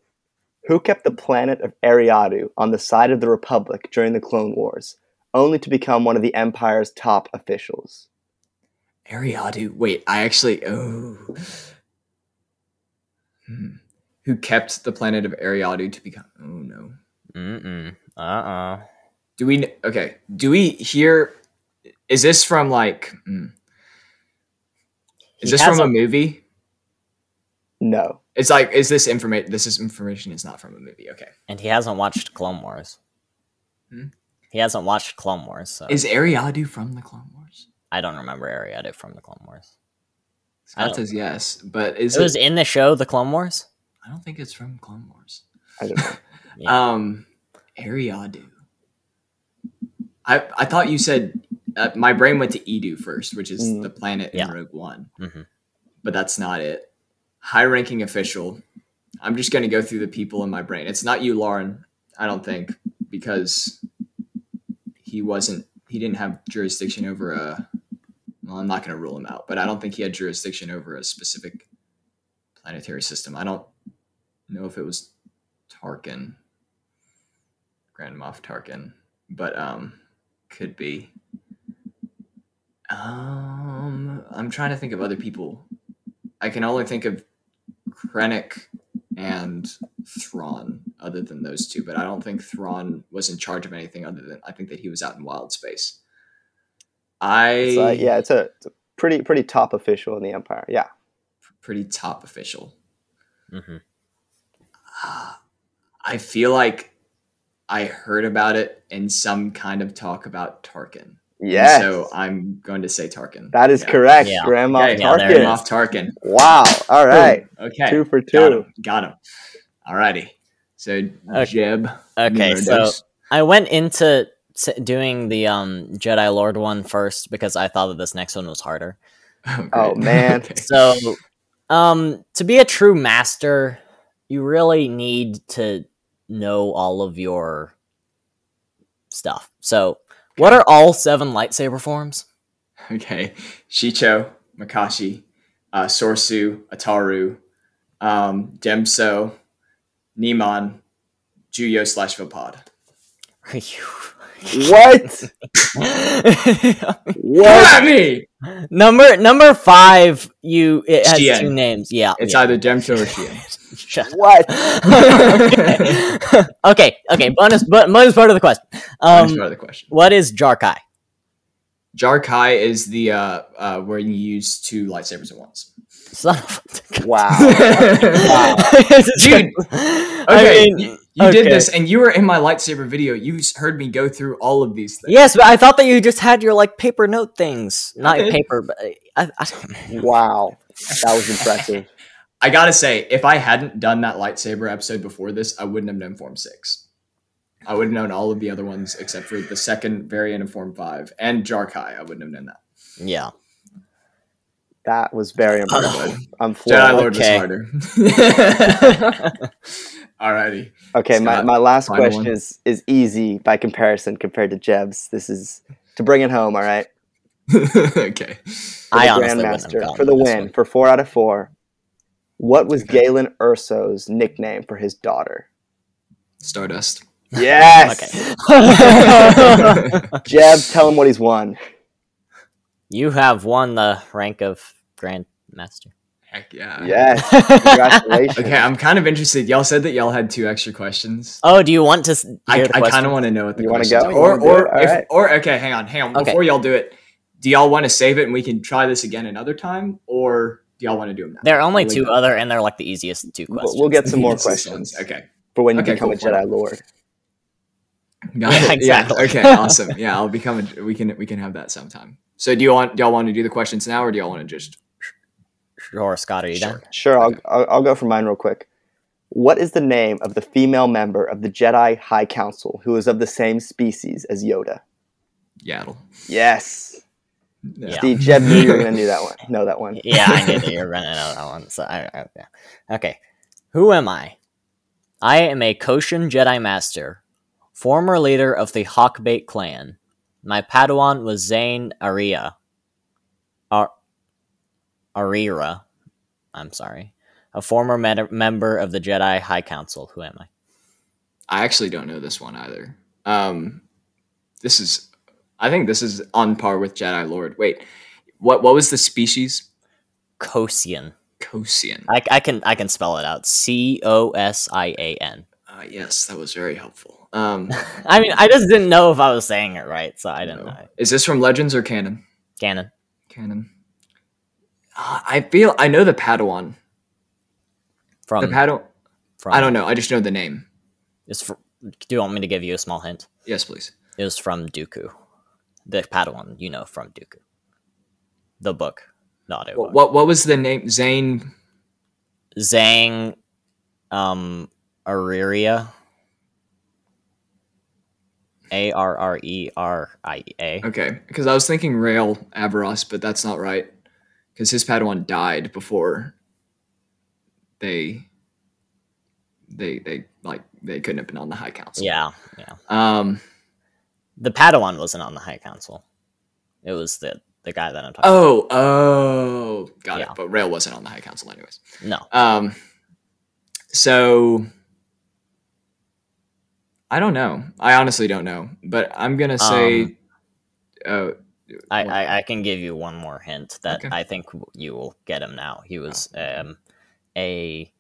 Who kept the planet of Eriadu on the side of the Republic during the Clone Wars, only to become one of the Empire's top officials? Eriadu. Wait, I actually. Oh. Hmm. Who kept the planet of Eriadu to become? Oh no. Mm-mm. Uh-uh. Do we? Okay. Do we hear? Is this from like? hmm. Is He this from a a- movie? No. It's like. Is this information? This is information. Is not from a movie. Okay. And he hasn't watched Clone Wars. Hmm? He hasn't watched Clone Wars, so Is Eriadu from the Clone Wars? I don't remember Eriadu from the Clone Wars. Scott says yes, but is It it? was in the show, The Clone Wars. I don't think it's from Clone Wars. I don't know. Yeah. Um, Eriadu. I I thought you said uh, my brain went to Eadu first, which is Mm. the planet in Yeah. Rogue One, Mhm. but that's not it. High-ranking official. I'm just gonna go through the people in my brain. It's not you, Lauren. I don't think because he wasn't. He didn't have jurisdiction over a. Well, I'm not gonna rule him out, but I don't think he had jurisdiction over a specific planetary system. I don't know if it was Tarkin, Grand Moff Tarkin, but um, could be. Um, I'm trying to think of other people. I can only think of Krennic and Thrawn, other than those two. But I don't think Thrawn was in charge of anything other than I think that he was out in wild space. I It's, uh, yeah, it's a, it's a pretty pretty top official in the Empire. Yeah. pretty top official. Mm-hmm. I feel like I heard about it in some kind of talk about Tarkin. And Yes. So I'm going to say Tarkin. that is Yeah. correct, Yeah. Grandma Okay, Yeah, there it Tarkin. is. Moff Tarkin. Wow. All right. Boom. Okay. Two for Got two. him. Got him. Alrighty. So Okay. Jeb. Okay, so dos. I went into doing the um, Jedi Lord one first because I thought that this next one was harder. Oh, Oh, man. Okay. So, um, to be a true master, you really need to know all of your stuff. So, what are all seven lightsaber forms? Okay. Shii-Cho, Makashi, uh, Soresu, Ataru, um, Djem So, Niman, Juyo slash Vaapad. Are you? What? What What? at me? Number number five, you it has Shien. two names. Yeah, It's yeah. either Djem So or Shien. Shut. What? okay. okay, okay. Bonus, but bonus part of the question. That's Um, part of the question. what is Jarkai? Jarkai is the uh, uh, where you use two lightsabers at once. Son of a- Wow. Dude, I Okay, mean, You did this, and you were in my lightsaber video. You heard me go through all of these things. Yes, but I thought that you just had your like paper note things, not did. paper, but I, I, Wow, that was impressive. I gotta say, if I hadn't done that lightsaber episode before this, I wouldn't have known Form Six. I would have known all of the other ones except for the second variant of Form Five and Jarkai. I wouldn't have known that. yeah. That was very impressive. I'm Jedi floored. Lord Okay. was harder. Alrighty. Okay, my, Scott, my last question one. is is easy by comparison compared to Jeb's. This is to bring it home. All right, okay. For I the honestly wouldn't have Grandmaster for the win one. for four out of four. What was Okay. Galen Erso's nickname for his daughter? Stardust. Yes. Okay. Jeb, tell him what he's won. you have won the rank of Grandmaster. Heck yeah. Yes. Congratulations. Okay, I'm kind of interested. Y'all said that y'all had two extra questions. Oh, do you want to hear I, I kind of want to know what the You wanna questions go? are. Or or if, Alright. or okay, hang on, hang on. Okay. Before y'all do it, do y'all want to save it and we can try this again another time, or do y'all want to do them now? There are only I'll two it. other, and they're like the easiest two We'll, questions. we'll get some more questions. Okay. for when you Okay, become cool, a cool. Jedi Lord. Got Yeah, it. exactly. Yeah. Okay. Awesome. Yeah, I'll become. A, we can we can have that sometime. So do you want do y'all want to do the questions now, or do y'all want to just? Sure, Scott, are you done? Sure, I'll, I'll I'll go for mine real quick. What is the name of the female member of the Jedi High Council who is of the same species as Yoda? Yaddle. Yes. Yeah. Steve, Jeb knew you were gonna do that one. Know that one. Yeah, I knew that you were running out of that one. So I, I, yeah. Okay, who am I? I am a Cosian Jedi Master, former leader of the Hawkbait clan. My Padawan was Zane Aria. Ar- Arira. I'm sorry. A former med- member of the Jedi High Council. Who am I? I actually don't know this one either. Um, this is, I think this is on par with Jedi Lord. Wait, what? What was the species? Cosian. Cosian. I, I can I can spell it out. C O S I A N. Uh, yes, that was very helpful. Um, I mean, I just didn't know if I was saying it right, so I didn't no. know. Is this from Legends or canon? Canon. Canon. Uh, I feel I know the Padawan. From, the Padawan. from I don't know. I just know the name. It's fr- do you want me to give you a small hint? Yes, please. It was from Dooku. The Padawan, you know, from Dooku. The book, not it. What, what what was the name? Zane. Zhang um Ariria. A R R E R I A. Okay, because I was thinking Rael Averross, but that's not right. Because his Padawan died before they they they like they couldn't have been on the High Council. Yeah, yeah. Um. The Padawan wasn't on the High Council. It was the the guy that I'm talking Oh. Oh. Got Yeah. it. But Rael wasn't on the High Council, anyways. No. Um. So. I don't know. I honestly don't know, but I'm gonna say. Um, uh, I, I, I can give you one more hint that Okay. I think you will get him now. He was um, a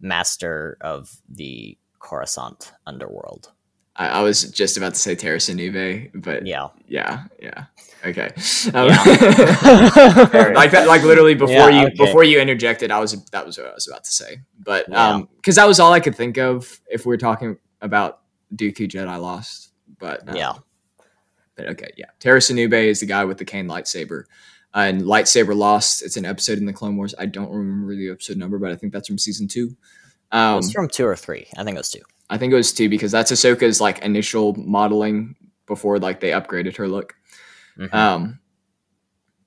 master of the Coruscant underworld. I, I was just about to say Tera Sinube, but Yeah. yeah, yeah. Okay. Um, Very like that, like literally before Yeah, you okay. before you interjected, I was that was what I was about to say. But Yeah. um, because that was all I could think of if we're talking about Dooku Jedi Lost. But um, Yeah. But okay, yeah. Tera Sinube is the guy with the cane lightsaber. Uh, and Lightsaber Lost, it's an episode in the Clone Wars. I don't remember the episode number, but I think that's from season two. It Um, was from two or three. I think it was two. I think it was two because that's Ahsoka's like initial modeling before like they upgraded her look. Mhm. Um,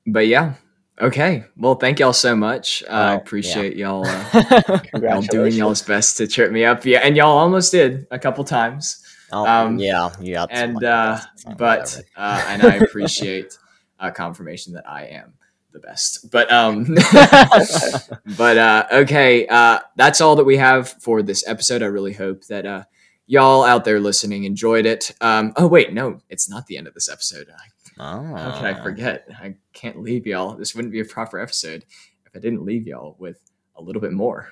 but yeah, okay. Well, thank y'all so much. Uh, I Well, appreciate y'all, uh, y'all doing y'all's best to trip me up. Yeah, and y'all almost did a couple times. Oh, um, yeah, you got some And uh, but uh, and I appreciate uh, confirmation that I am the best. But um, but uh, okay, uh, that's all that we have for this episode. I really hope that uh, y'all out there listening enjoyed it. Um, oh wait, no, it's not the end of this episode. I, oh. how could I forget? I can't leave y'all. This wouldn't be a proper episode if I didn't leave y'all with a little bit more.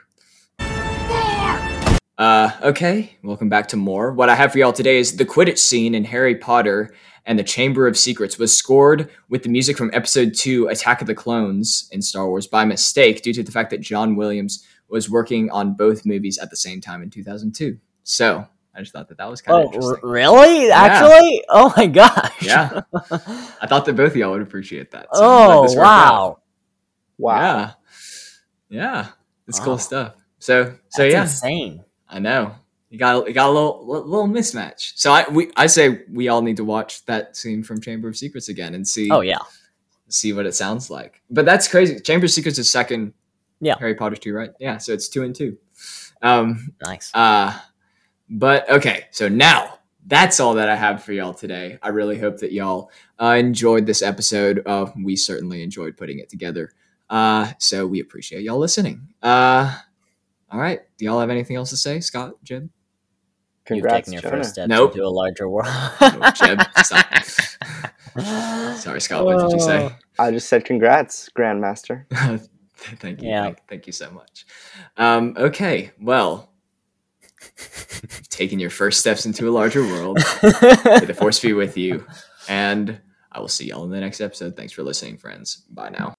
Uh, okay, welcome back to more. What I have for y'all today is the Quidditch scene in Harry Potter and the Chamber of Secrets was scored with the music from Episode Two, Attack of the Clones in Star Wars by mistake due to the fact that John Williams was working on both movies at the same time in 2002. So I just thought that that was kind of Oh, interesting. r- really? Actually? Oh my gosh. Yeah. I thought that both of y'all would appreciate that. so oh this worked out. wow. Wow. Yeah. Yeah. It's Wow. cool stuff. So so That's yeah, insane. I know. You got you got a little little mismatch. So I we I say we all need to watch that scene from Chamber of Secrets again and see Oh yeah. see what it sounds like. But that's crazy. Chamber of Secrets is second Yeah. Harry Potter 2, right? Yeah, so it's 2 and 2. Um Nice. uh but okay, so now that's all that I have for y'all today. I really hope that y'all uh, enjoyed this episode. Uh, we certainly enjoyed putting it together. Uh, so we appreciate y'all listening. Uh, all right. Do y'all have anything else to say, Scott, Jim? Jeb? You've taken your Jonah. first step Nope. into a larger world. Oh, Jeb, stop. Sorry, Scott. What did you say? I just said congrats, Grandmaster. thank you. Yeah. Thank, thank you so much. Um, okay. Well, you've your first steps into a larger world. May the force be with you. And I will see y'all in the next episode. Thanks for listening, friends. Bye now.